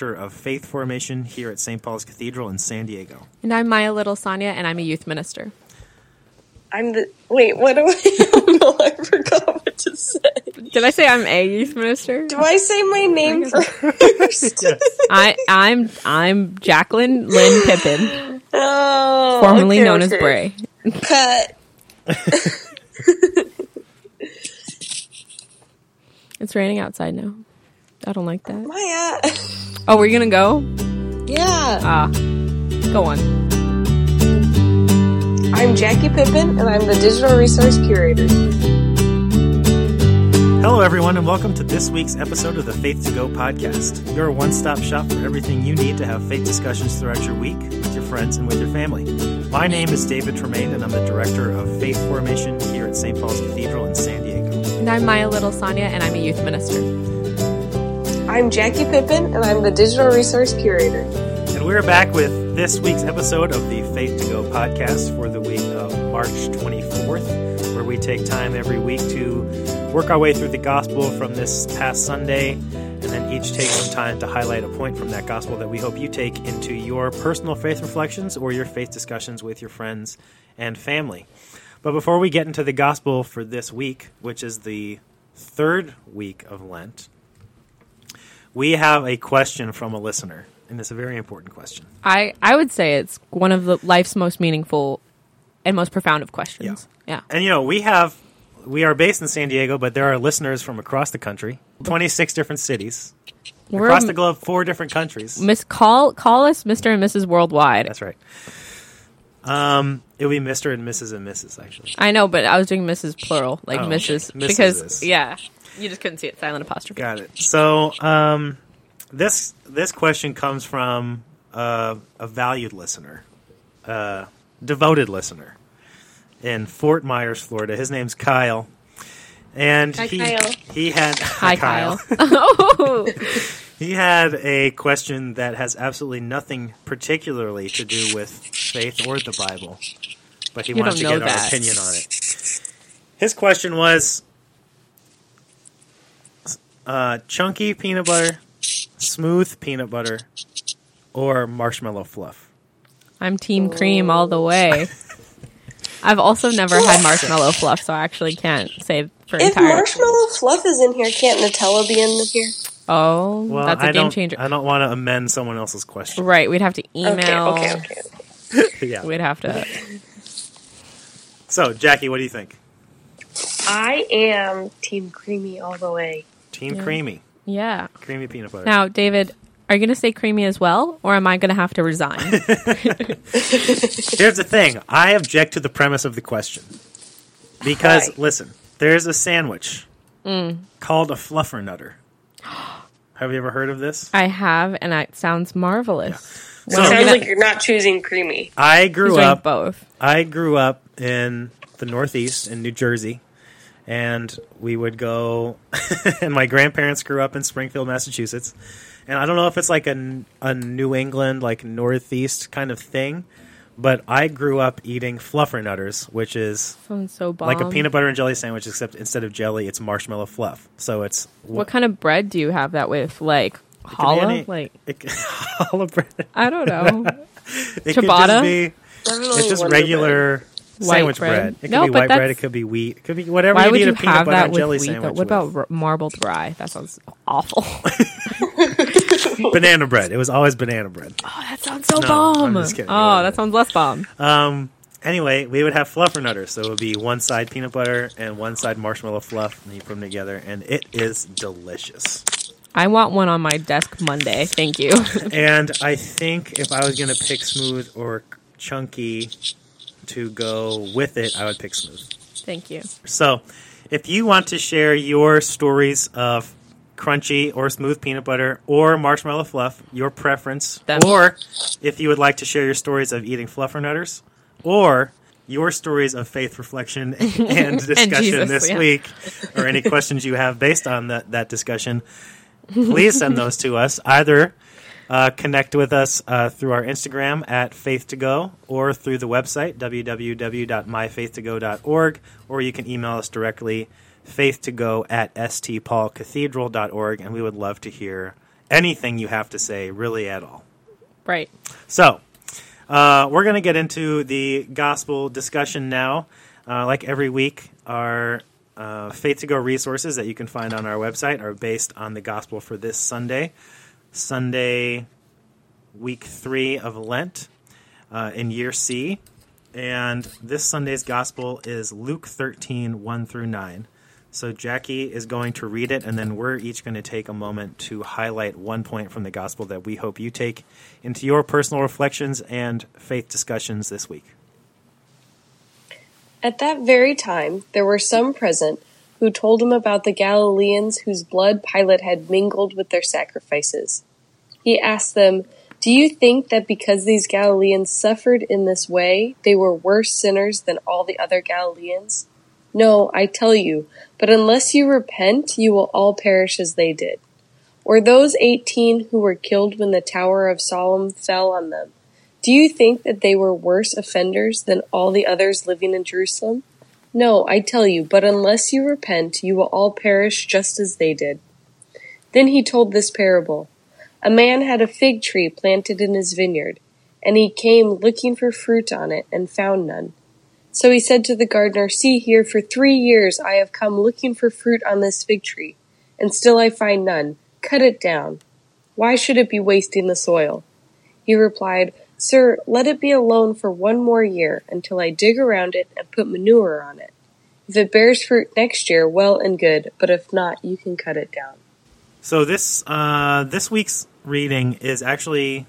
director of faith formation here at St. Paul's Cathedral in San Diego. And I'm Maya Little Sonia, and I'm a youth minister. I'm the wait. What do I? Oh no, I forgot what to say. Did I say I'm a youth minister? Do I say my name first? I I'm I'm Jacqueline Lynn Pippin, oh, formerly okay, known as. Bray. Cut. It's raining outside now. I don't like that. Maya. Oh, we're gonna go? Yeah. Ah, go on. I'm Jackie Pippin, and I'm the digital resource curator. Hello, everyone, and welcome to this week's episode of the Faith to Go podcast. Your one stop shop for everything you need to have faith discussions throughout your week with your friends and with your family. My name is David Tremaine, and I'm the director of faith formation here at St. Paul's Cathedral in San Diego. And I'm Maya Little Sonia, and I'm a youth minister. I'm Jackie Pippin, and I'm the digital resource curator. And we're back with this week's episode of the Faith to Go podcast for the week of March 24th, where we take time every week to work our way through the gospel from this past Sunday, and then each take some time to highlight a point from that gospel that we hope you take into your personal faith reflections or your faith discussions with your friends and family. But before we get into the gospel for this week, which is the third week of Lent, we have a question from a listener, and it's a very important question. I I would say it's one of the life's most meaningful and most profound of questions. Yeah. And you know, we have we are based in San Diego, but there are listeners from across the country, 26 different cities, We're across the globe, four different countries. Miss call call us Mr. and Mrs. Worldwide. That's right. Um, it would be Mr. and Mrs. and Mrs. actually. I know, but I was doing Mrs. plural, like Oh, Mrs. Mrs. because is. yeah, you just couldn't see it silent apostrophe. Got it. So, um, this this question comes from uh, a valued listener, uh, devoted listener in Fort Myers, Florida. His name's Kyle, and Hi, he Kyle. he had Hi, Kyle. oh, He had a question that has absolutely nothing particularly to do with faith or the Bible, but he You wanted to don't know get our opinion on it. His question was uh, chunky peanut butter, smooth peanut butter, or marshmallow fluff. I'm Team Cream all the way. I've also never had marshmallow fluff, so I actually can't say for If entire. marshmallow fluff is in here, can't Nutella be in here? oh, Well, that's a I game changer. I don't want to amend someone else's question. Right, we'd have to email. Okay, okay, okay. yeah. We'd have to. So, Jackie, what do you think? I am Team Creamy all the way. Team Yeah. creamy, Yeah. creamy peanut butter. Now, David, are you going to say creamy as well, or am I going to have to resign? Here's the thing. I object to the premise of the question. Because, Why? listen, there's a sandwich Mm. called a fluffernutter. Have you ever heard of this? I have, and it sounds marvelous. So- When are we Sounds like you're not choosing creamy. I grew up both. I grew up in the Northeast in New Jersey, and we would go. and my grandparents grew up in Springfield, Massachusetts. And I don't know if it's like a, a New England, like Northeast kind of thing, but I grew up eating fluffernutters, which is Sounds so bomb. like a peanut butter and jelly sandwich, except instead of jelly, it's marshmallow fluff. So it's What kind of bread do you have that with? Like could be challah? Like it, challah bread. I don't know. It could Ciabatta? just be Definitely it's just Wonder regular White sandwich bread. bread. It could No, be white bread. It could be wheat. It could be whatever Why you would need you a peanut have butter that and with jelly wheat? Though? sandwich. What about with. r- marbled rye? That sounds awful. banana bread? It was always banana bread. oh, that sounds so No, bomb. I'm just kidding. Oh, that sounds less bomb. Um. Anyway, we would have fluffernutters. So it would be one side peanut butter and one side marshmallow fluff, and you put them together, and it is delicious. I want one on my desk Monday. Thank you. and I think if I was going to pick smooth or chunky to go with it, I would pick smooth. Thank you. So, if you want to share your stories of crunchy or smooth peanut butter or marshmallow fluff, your preference, Them. or if you would like to share your stories of eating fluffernutters, or your stories of faith reflection and discussion Jesus, this yeah. week, or any questions you have based on that, that discussion, please send those to us. Either uh, connect with us uh, through our Instagram at Faith to Go or through the website www.myfaithtogo.org, or you can email us directly faith to go at stpaulcathedral.org, and we would love to hear anything you have to say really at all. Right. So, uh, we're going to get into the gospel discussion now. Uh, like every week, our uh, Faith to Go resources that you can find on our website are based on the gospel for this Sunday, Sunday, week three of Lent uh, in year C. And this Sunday's gospel is Luke 13, 1 through 9. So Jackie is going to read it, and then we're each going to take a moment to highlight one point from the gospel that we hope you take into your personal reflections and faith discussions this week. At that very time, there were some present who told him about the Galileans whose blood Pilate had mingled with their sacrifices. He asked them, Do you think that because these Galileans suffered in this way, they were worse sinners than all the other Galileans? No, I tell you, but unless you repent, you will all perish as they did. Or those eighteen who were killed when the Tower of Siloam fell on them. Do you think that they were worse offenders than all the others living in Jerusalem? No, I tell you, but unless you repent, you will all perish just as they did. Then he told this parable. A man had a fig tree planted in his vineyard, and he came looking for fruit on it and found none. So he said to the gardener, See here, for three years I have come looking for fruit on this fig tree, and still I find none. Cut it down. Why should it be wasting the soil? He replied, Sir, let it be alone for one more year until I dig around it and put manure on it. If it bears fruit next year, well and good, but if not, you can cut it down. So this uh, this week's reading is actually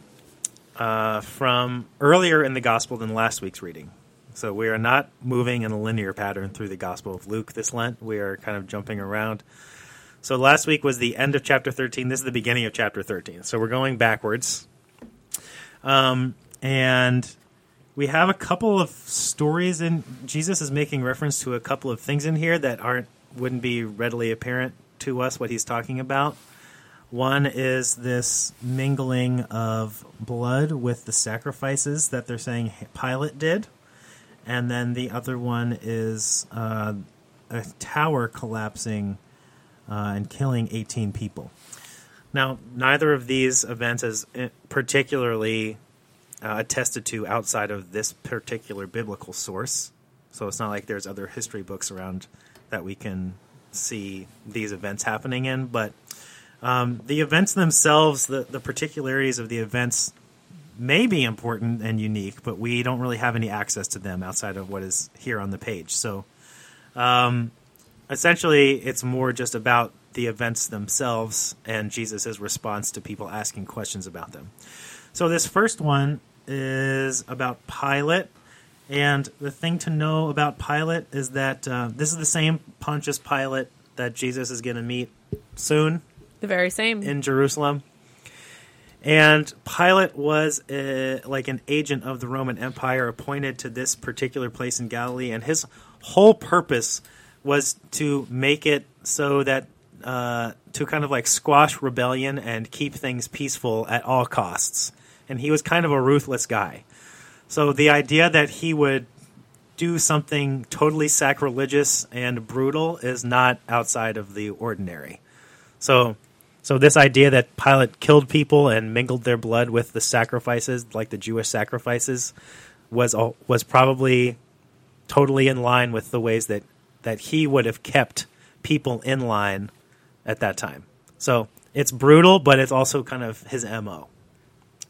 uh, from earlier in the gospel than last week's reading. So we are not moving in a linear pattern through the Gospel of Luke this Lent. We are kind of jumping around. So last week was the end of chapter 13. This is the beginning of chapter 13. So we're going backwards. Um, and we have a couple of stories and Jesus is making reference to a couple of things in here that aren't wouldn't be readily apparent to us what he's talking about. One is this mingling of blood with the sacrifices that they're saying Pilate did. And then the other one is uh, a tower collapsing uh, and killing 18 people. Now, neither of these events is uh, particularly uh, attested to outside of this particular biblical source. So it's not like there's other history books around that we can see these events happening in. But um, the events themselves, the, the particularities of the events, may be important and unique, but we don't really have any access to them outside of what is here on the page. So um, essentially, it's more just about the events themselves and Jesus' response to people asking questions about them. So this first one is about Pilate. And the thing to know about Pilate is that uh, this is the same Pontius Pilate that Jesus is going to meet soon. The very same. In Jerusalem. And Pilate was a, like an agent of the Roman Empire appointed to this particular place in Galilee. And his whole purpose was to make it so that uh, to kind of like squash rebellion and keep things peaceful at all costs. And he was kind of a ruthless guy. So the idea that he would do something totally sacrilegious and brutal is not outside of the ordinary. So so this idea that Pilate killed people and mingled their blood with the sacrifices, like the Jewish sacrifices, was all was probably totally in line with the ways that that he would have kept people in line at that time. So it's brutal, but it's also kind of his mo.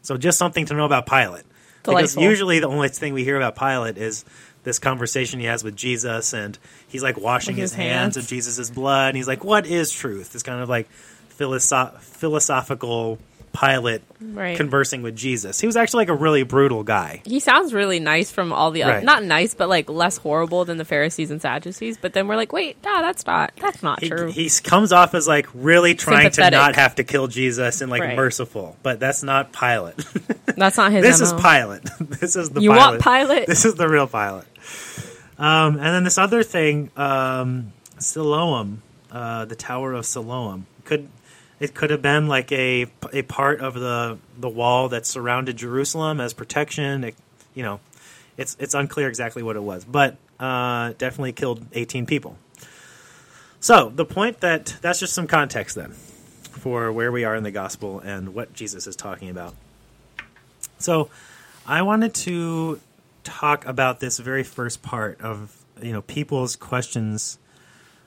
So just something to know about Pilate. Delightful. Because usually the only thing we hear about Pilate is this conversation he has with Jesus, and he's like washing his, his, hands, hands of Jesus' blood. And he's like, "What is truth?" It's kind of like philosoph- philosophical Pilate right. conversing with Jesus. He was actually like a really brutal guy. He sounds really nice from all the other, right. not nice, but like less horrible than the Pharisees and Sadducees. But then we're like, wait, no, that's not that's not he, true. He comes off as like really trying to not have to kill Jesus and like right. merciful, but that's not Pilate. that's not his. this MO. is Pilate. this is the you Pilate. want Pilate. This is the real Pilate. Um, and then this other thing, um, Siloam, uh, the Tower of Siloam, could it could have been like a a part of the the wall that surrounded Jerusalem as protection. It, you know, it's it's unclear exactly what it was, but uh, definitely killed 18 people. So the point that that's just some context then. for where we are in the gospel and what Jesus is talking about. So, I wanted to talk about this very first part of you know people's questions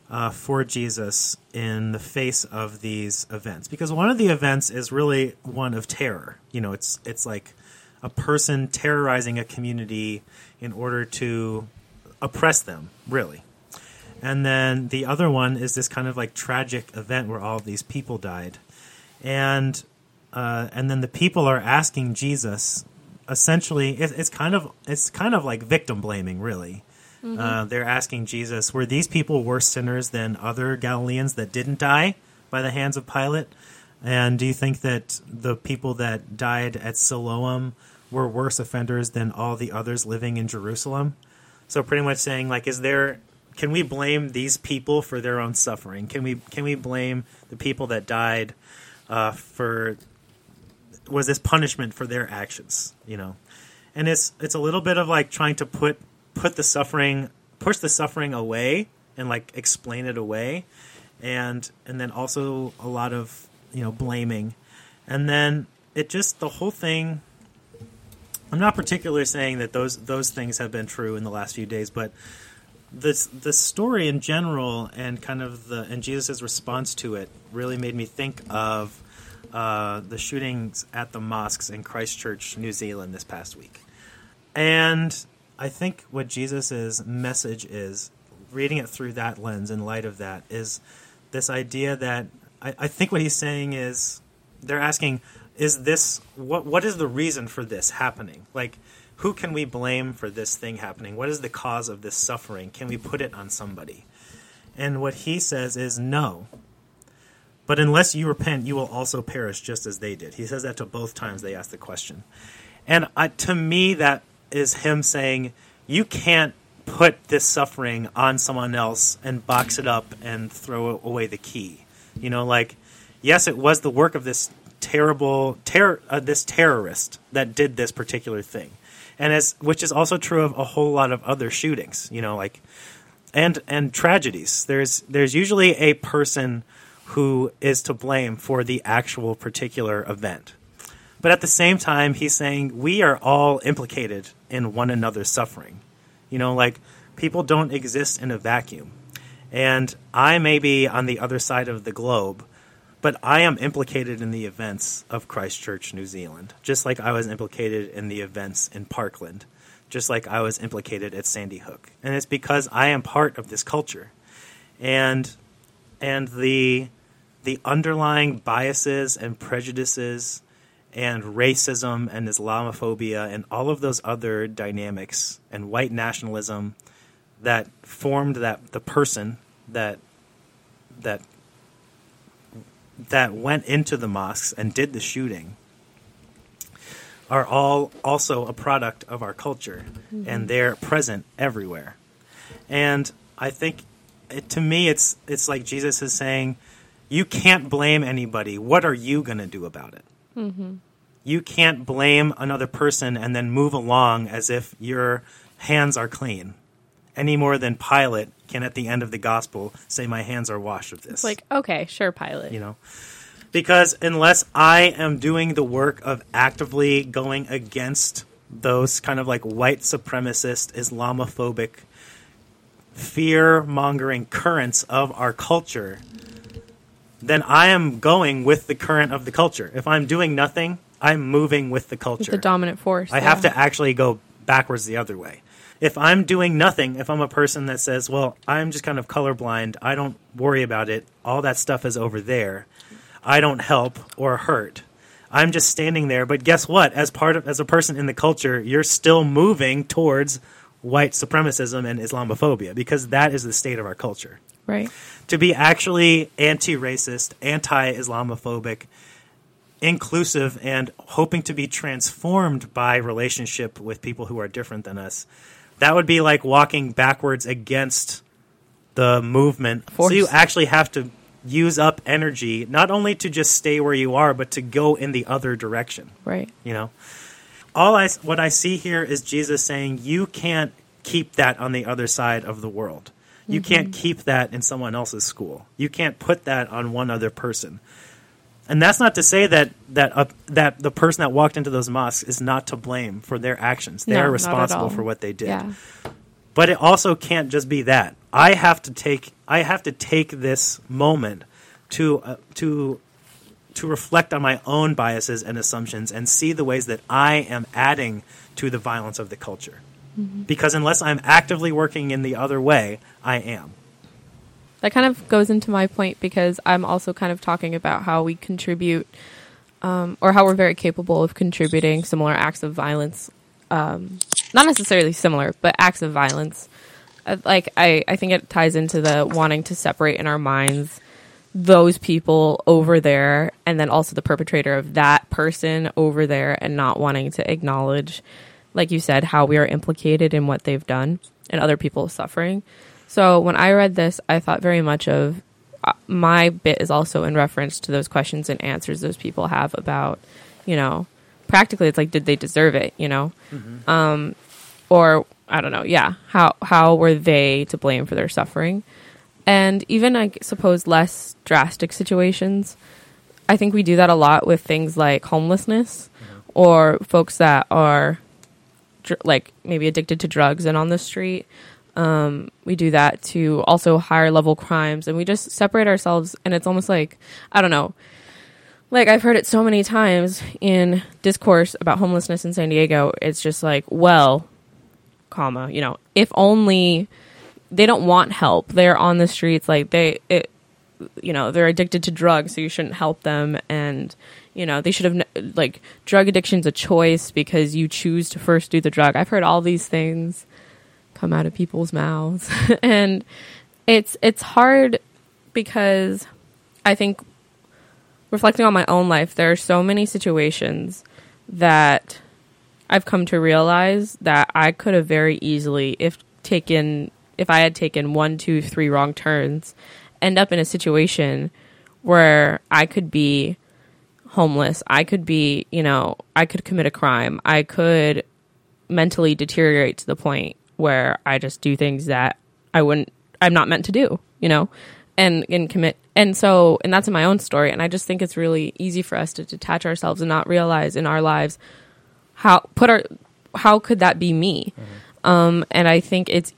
uh, for Jesus in the face of these events, because one of the events is really one of terror. You know, it's it's like a person terrorizing a community in order to oppress them, really. And then the other one is this kind of like tragic event where all these people died, and uh, and then the people are asking Jesus. Essentially, it's kind of it's kind of like victim blaming, really. Uh, they're asking Jesus, were these people worse sinners than other Galileans that didn't die by the hands of Pilate? And do you think that the people that died at Siloam were worse offenders than all the others living in Jerusalem? So pretty much saying like is there can we blame these people for their own suffering? Can we can we blame the people that died uh, for was this punishment for their actions, you know? And it's it's a little bit of like trying to put put the suffering push the suffering away and like explain it away. And and then also a lot of you know blaming. And then it just the whole thing i'm not particularly saying that those those things have been true in the last few days but this the story in general and kind of the and jesus' response to it really made me think of uh, the shootings at the mosques in christchurch new zealand this past week. And I think what Jesus' message is, reading it through that lens in light of that, is this idea that I, I think what he's saying is they're asking, is this what what is the reason for this happening? Like who can we blame for this thing happening? What is the cause of this suffering? Can we put it on somebody? And what he says is no. But unless you repent, you will also perish just as they did. He says that to both times they ask the question. And I, to me, that is him saying, you can't put this suffering on someone else and box it up and throw away the key. You know, like, yes, it was the work of this terrible, ter- uh, this terrorist that did this particular thing. And as, which is also true of a whole lot of other shootings, you know, like, and, and tragedies. There's, there's usually a person who is to blame for the actual particular event. But at the same time, he's saying we are all implicated in one another's suffering. You know, like people don't exist in a vacuum. And I may be on the other side of the globe, but I am implicated in the events of Christchurch, New Zealand, just like I was implicated in the events in Parkland, just like I was implicated at Sandy Hook. And it's because I am part of this culture. And and the the underlying biases and prejudices and racism and Islamophobia and all of those other dynamics and white nationalism that formed that the person that that that went into the mosques and did the shooting are all also a product of our culture mm-hmm. and they're present everywhere. And i think it, to me it's it's like jesus is saying you can't blame anybody. What are you going to do about it Mm-hmm. you can't blame another person and then move along as if your hands are clean any more than Pilate can at the end of the gospel say my hands are washed of this. It's like, okay, sure, Pilate. you know. Because unless I am doing the work of actively going against those kind of like white supremacist Islamophobic fear mongering currents of our culture, then I am going with the current of the culture. If I'm doing nothing, I'm moving with the culture. the dominant force. I have to actually go backwards the other way. If I'm doing nothing, if I'm a person that says, well, I'm just kind of colorblind, I don't worry about it, all that stuff is over there, I don't help or hurt. I'm just standing there, but guess what? As part of as a person in the culture, you're still moving towards white supremacism and Islamophobia because that is the state of our culture Right. to be actually anti-racist, anti-Islamophobic, inclusive, and hoping to be transformed by relationship with people who are different than us. That would be like walking backwards against the movement. So you actually have to use up energy, not only to just stay where you are, but to go in the other direction Right. you know all i what i see here is jesus saying you can't keep that on the other side of the world you can't keep that in someone else's school you can't put that on one other person And that's not to say that that uh, that the person that walked into those mosques is not to blame for their actions. No, They're responsible for what they did. Yeah. But it also can't just be that. I have to take I have to take this moment to uh, to to reflect on my own biases and assumptions and see the ways that I am adding to the violence of the culture. Because unless I'm actively working in the other way, I am. that kind of goes into my point because I'm also kind of talking about how we contribute um, or how we're very capable of contributing similar acts of violence. Um, not necessarily similar, but acts of violence. Uh, Like I, I think it ties into the wanting to separate in our minds those people over there and then also the perpetrator of that person over there and not wanting to acknowledge like you said how we are implicated in what they've done and other people's suffering. So when i read this i thought very much of uh, my bit is also in reference to those questions and answers those people have about you know practically it's like did they deserve it you know? Um or i don't know yeah how how were they to blame for their suffering? And even I suppose less drastic situations. I think we do that a lot with things like homelessness or folks that are dr- like maybe addicted to drugs and on the street. Um, we do that to also higher level crimes, and we just separate ourselves. And it's almost like I don't know. Like I've heard it so many times in discourse about homelessness in San Diego. It's just like, well, comma, you know, if only they don't want help. They're on the streets like they it you know, they're addicted to drugs, so you shouldn't help them and you know, they should have like drug addiction's a choice because you choose to first do the drug. I've heard all these things come out of people's mouths and it's it's hard because I think reflecting on my own life, there are so many situations that I've come to realize that I could have very easily, if taken, if I had taken one, two, three wrong turns, end up in a situation where I could be homeless. I could be, you know, I could commit a crime. I could mentally deteriorate to the point where I just do things that I wouldn't, I'm not meant to do, you know, and, and commit. And so, and that's in my own story. And I just think it's really easy for us to detach ourselves and not realize in our lives how put our how could that be me um and i think it's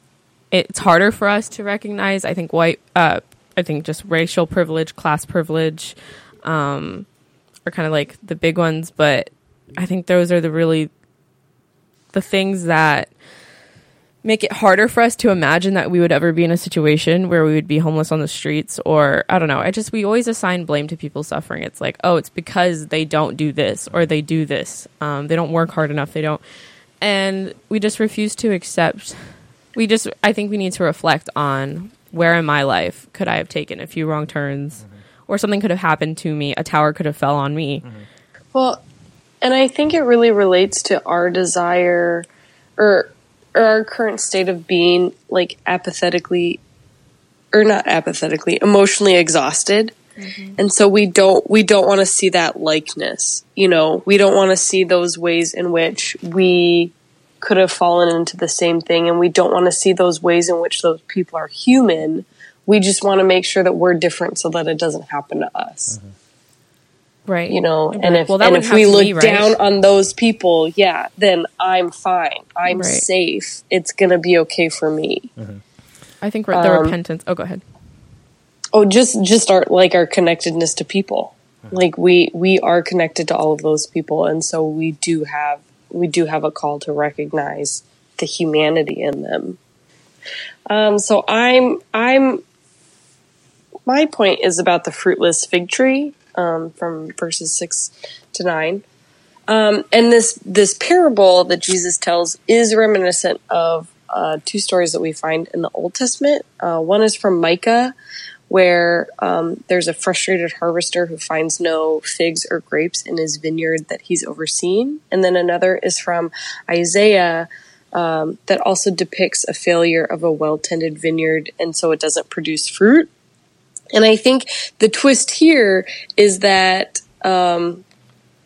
it's harder for us to recognize i think white uh i think just racial privilege class privilege um are kind of like the big ones but i think those are the really the things that make it harder for us to imagine that we would ever be in a situation where we would be homeless on the streets or I don't know. I just we always assign blame to people suffering. It's like, oh, it's because they don't do this or they do this. Um, they don't work hard enough. They don't, and we just refuse to accept. We just I think we need to reflect on where in my life could I have taken a few wrong turns, or something could have happened to me. A tower could have fell on me. Well, and I think it really relates to our desire or, or our current state of being like apathetically or not apathetically, emotionally exhausted. Mm-hmm. And so we don't we don't want to see that likeness. You know, we don't want to see those ways in which we could have fallen into the same thing and we don't want to see those ways in which those people are human. We just want to make sure that we're different so that it doesn't happen to us Right. you know and if, Well, and if we look be, right? down on those people yeah then i'm fine i'm Right. safe it's gonna be okay for me I think re- the Um, repentance. Oh, go ahead. oh just just our like our connectedness to people like we we are connected to all of those people and so we do have we do have a call to recognize the humanity in them um so i'm i'm my point is about the fruitless fig tree um, from verses six to nine. Um, and this this parable that Jesus tells is reminiscent of uh, two stories that we find in the Old Testament. Uh, one is from Micah, where um, there's a frustrated harvester who finds no figs or grapes in his vineyard that he's overseen, and then another is from Isaiah. Um, that also depicts a failure of a well tended vineyard, and so it doesn't produce fruit. And I think the twist here is that um,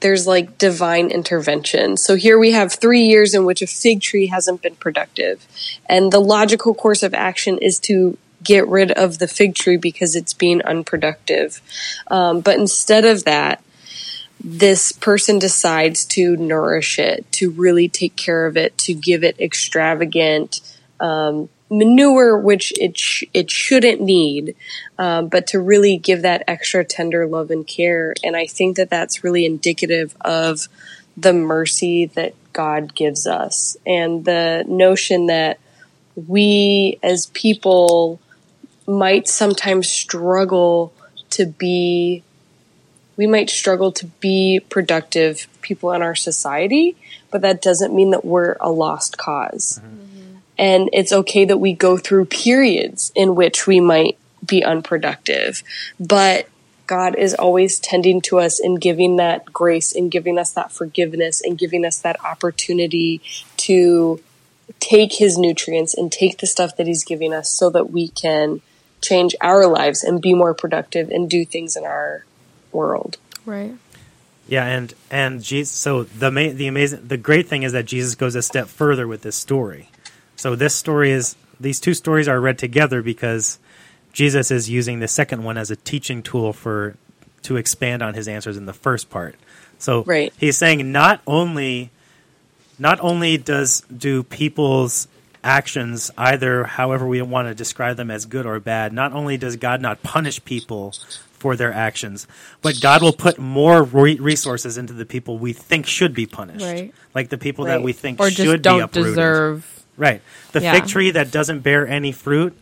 there's like divine intervention. So here we have three years in which a fig tree hasn't been productive. And the logical course of action is to get rid of the fig tree because it's being unproductive. Um, but instead of that, this person decides to nourish it, to really take care of it, to give it extravagant um, manure, which it sh- it shouldn't need, um, but to really give that extra tender love and care. And I think that that's really indicative of the mercy that God gives us, and the notion that we as people might sometimes struggle to be we might struggle to be productive people in our society, but that doesn't mean that we're a lost because mm-hmm. And it's okay that we go through periods in which we might be unproductive, but God is always tending to us and giving that grace and giving us that forgiveness and giving us that opportunity to take his nutrients and take the stuff that he's giving us so that we can change our lives and be more productive and do things in our world. Right. Yeah, and and Jesus. So the ma- the amazing, the great thing is that Jesus goes a step further with this story. So this story is these two stories are read together because Jesus is using the second one as a teaching tool for to expand on his answers in the first part. So right. he's saying not only not only does do people's actions either however we want to describe them as good or bad, not only does God not punish people for their actions, but God will put more re- resources into the people we think should be punished, right. like the people right. that we think or should just don't be uprooted. deserve. Right, the Yeah. fig tree that doesn't bear any fruit,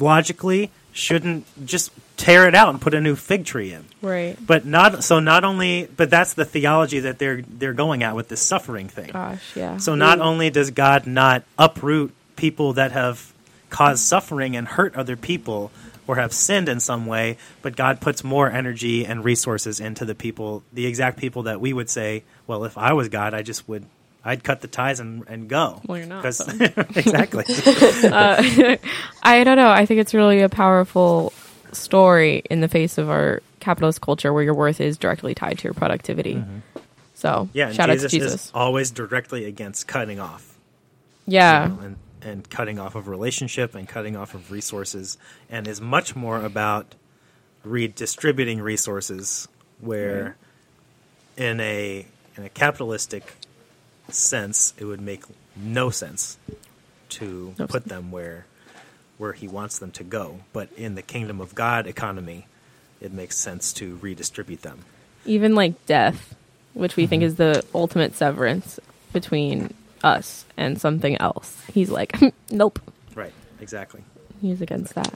logically shouldn't just tear it out and put a new fig tree in. Right. But not so. Not only, but that's the theology that they're they're going at with this suffering thing. Gosh, yeah. So not only does God not uproot people that have caused suffering and hurt other people or have sinned in some way, but God puts more energy and resources into the people, the exact people that we would say, well, if I was God, I just would. I'd cut the ties and, and go. Well, you're not, so. exactly. uh, I don't know. I think it's really a powerful story in the face of our capitalist culture where your worth is directly tied to your productivity. So, Mm-hmm. Yeah, shout Jesus, out to Jesus. is always directly against cutting off. yeah. you know, and, and cutting off of relationship and cutting off of resources, and is much more about redistributing resources. Where, in a in a capitalistic sense, it would make no sense to No put them where where he wants them to go. But in the kingdom of God economy, it makes sense to redistribute them. Even like death, which we think Mm-hmm. is the ultimate severance between us and something else. He's like, nope. Right. Exactly. He's against that.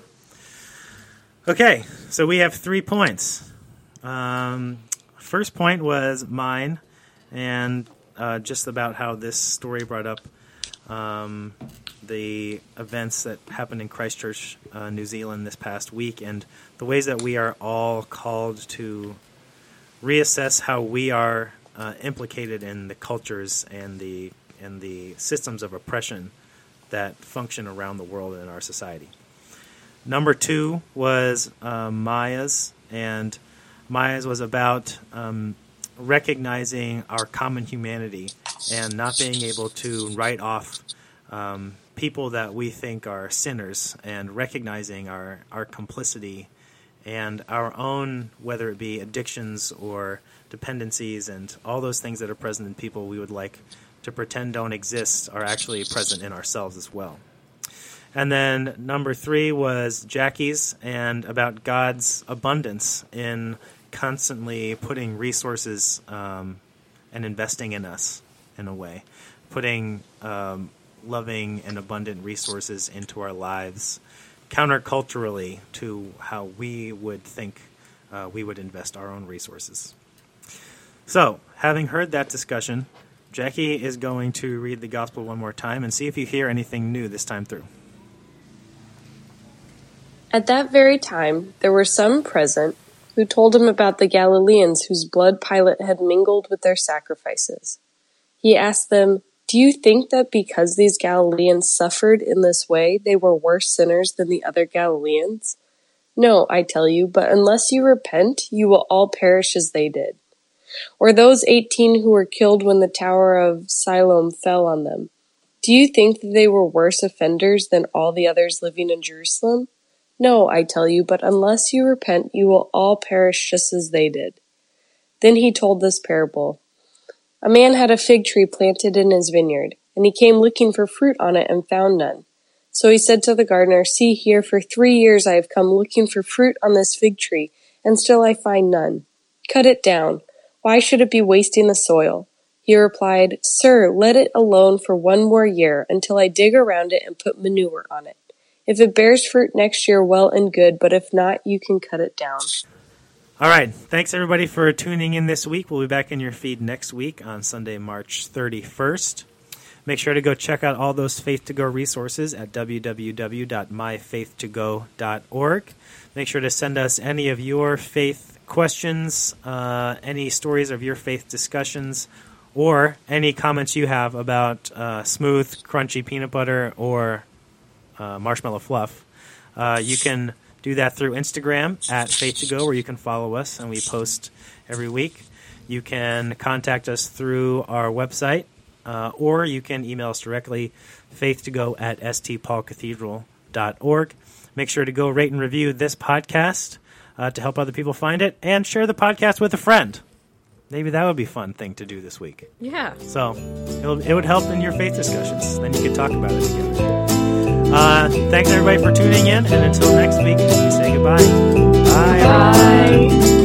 Okay, so we have three points. Um, first point was mine, and uh, just about how this story brought up um, the events that happened in Christchurch, uh, New Zealand, this past week, and the ways that we are all called to reassess how we are uh, implicated in the cultures and the and the systems of oppression that function around the world in our society. Number two was um, Maya's, and Maya's was about um, recognizing our common humanity and not being able to write off um, people that we think are sinners and recognizing our, our complicity and our own, whether it be addictions or dependencies and all those things that are present in people we would like to pretend don't exist are actually present in ourselves as well. And then number three was Jackie's and about God's abundance in constantly putting resources um, and investing in us in a way, putting um, loving and abundant resources into our lives counterculturally to how we would think uh, we would invest our own resources. So, having heard that discussion, Jackie is going to read the gospel one more time and see if you hear anything new this time through. At that very time, there were some present who told him about the Galileans whose blood Pilate had mingled with their sacrifices. He asked them, Do you think that because these Galileans suffered in this way, they were worse sinners than the other Galileans? No, I tell you, but unless you repent, you will all perish as they did. Or those eighteen who were killed when the tower of Siloam fell on them. Do you think that they were worse offenders than all the others living in Jerusalem? No, I tell you, but unless you repent, you will all perish just as they did. Then he told this parable. A man had a fig tree planted in his vineyard, and he came looking for fruit on it and found none. So he said to the gardener, See here, for three years I have come looking for fruit on this fig tree, and still I find none. Cut it down. Why should it be wasting the soil? He replied, Sir, let it alone for one more year until I dig around it and put manure on it. If it bears fruit next year, well and good, but if not, you can cut it down. All right. Thanks, everybody, for tuning in this week. We'll be back in your feed next week on Sunday, March 31st. Make sure to go check out all those Faith to Go resources at www.myfaith2go.org. Make sure to send us any of your faith questions, uh, any stories of your faith discussions, or any comments you have about uh, smooth, crunchy peanut butter or uh, marshmallow fluff. Uh, you can do that through Instagram at Faith to Go, where you can follow us and we post every week. You can contact us through our website, uh, or you can email us directly, faith2go at stpaulcathedral.org. Make sure to go rate and review this podcast uh, to help other people find it, and share the podcast with a friend. Maybe that would be a fun thing to do this week. Yeah. So it'll, it would help in your faith discussions. Then you could talk about it together. Uh, thanks everybody for tuning in, and until next week, we say goodbye. Bye. Bye.